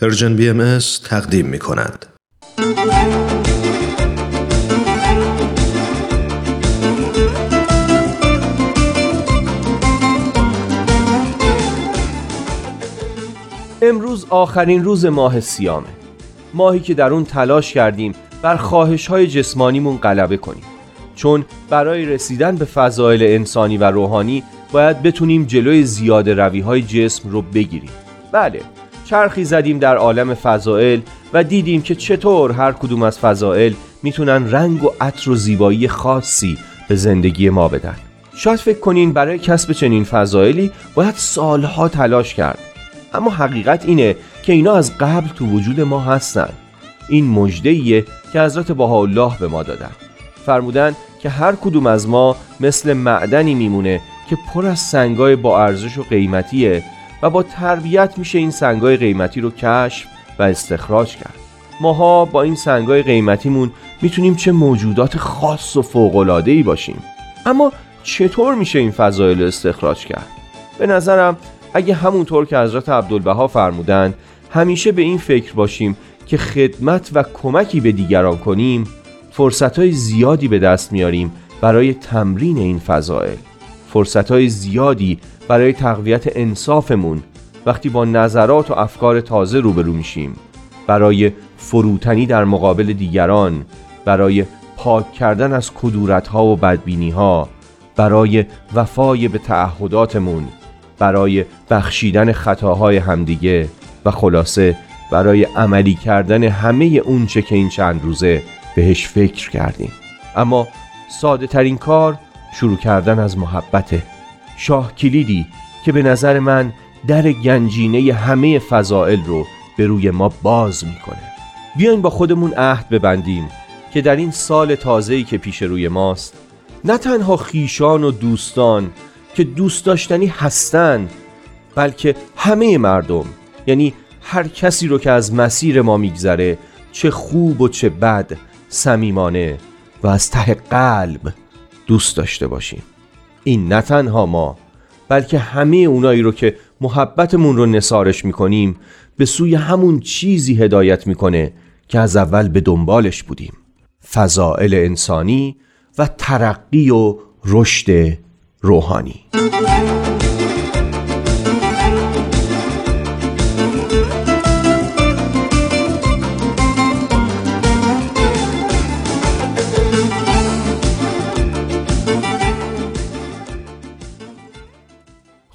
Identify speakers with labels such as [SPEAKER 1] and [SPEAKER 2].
[SPEAKER 1] پرژن بی ام تقدیم می کند.
[SPEAKER 2] امروز آخرین روز ماه سیامه. ماهی که در اون تلاش کردیم بر خواهش های جسمانیمون غلبه کنیم. چون برای رسیدن به فضایل انسانی و روحانی باید بتونیم جلوی زیاده روی های جسم رو بگیریم. بله چرخی زدیم در عالم فضائل و دیدیم که چطور هر کدوم از فضائل می‌تونن رنگ و عطر و زیبایی خاصی به زندگی ما بدن. شاید فکر کنین برای کسب چنین فضائلی باید سالها تلاش کرد. اما حقیقت اینه که اینا از قبل تو وجود ما هستن. این مجده که حضرت الله به ما دادن. فرمودن که هر کدوم از ما مثل معدنی میمونه که پر از سنگای با ارزش و قیمتیه و با تربیت میشه این سنگای قیمتی رو کشف و استخراج کرد. ماها با این سنگای قیمتیمون می‌تونیم چه موجودات خاص و فوق‌العاده‌ای باشیم. اما چطور میشه این فضایل استخراج کرد؟ به نظرم اگه همونطور که حضرت عبدالبها فرمودن همیشه به این فکر باشیم که خدمت و کمکی به دیگران کنیم فرصتهای زیادی به دست میاریم برای تمرین این فضایل. فرصتهای زیادی برای تقویت انصافمون وقتی با نظرات و افکار تازه روبرو میشیم. برای فروتنی در مقابل دیگران برای پاک کردن از کدورت ها و بدبینی ها برای وفای به تعهداتمون برای بخشیدن خطاهای همدیگه و خلاصه برای عملی کردن همه اونچه که این چند روزه بهش فکر کردیم. اما ساده ترین کار شروع کردن از محبته شاه کلیدی که به نظر من در گنجینه همه فضائل رو به روی ما باز می‌کنه. بیاین با خودمون عهد ببندیم که در این سال تازه‌ای که پیش روی ماست نه تنها خیشان و دوستان که دوست داشتنی هستند بلکه همه مردم یعنی هر کسی رو که از مسیر ما میگذره چه خوب و چه بد صمیمانه و از ته قلب دوست داشته باشیم. این نه تنها ما بلکه همه اونایی رو که محبتمون رو نسارش می‌کنیم به سوی همون چیزی هدایت می‌کنه که از اول به دنبالش بودیم. فضائل انسانی و ترقی و رشد روحانی.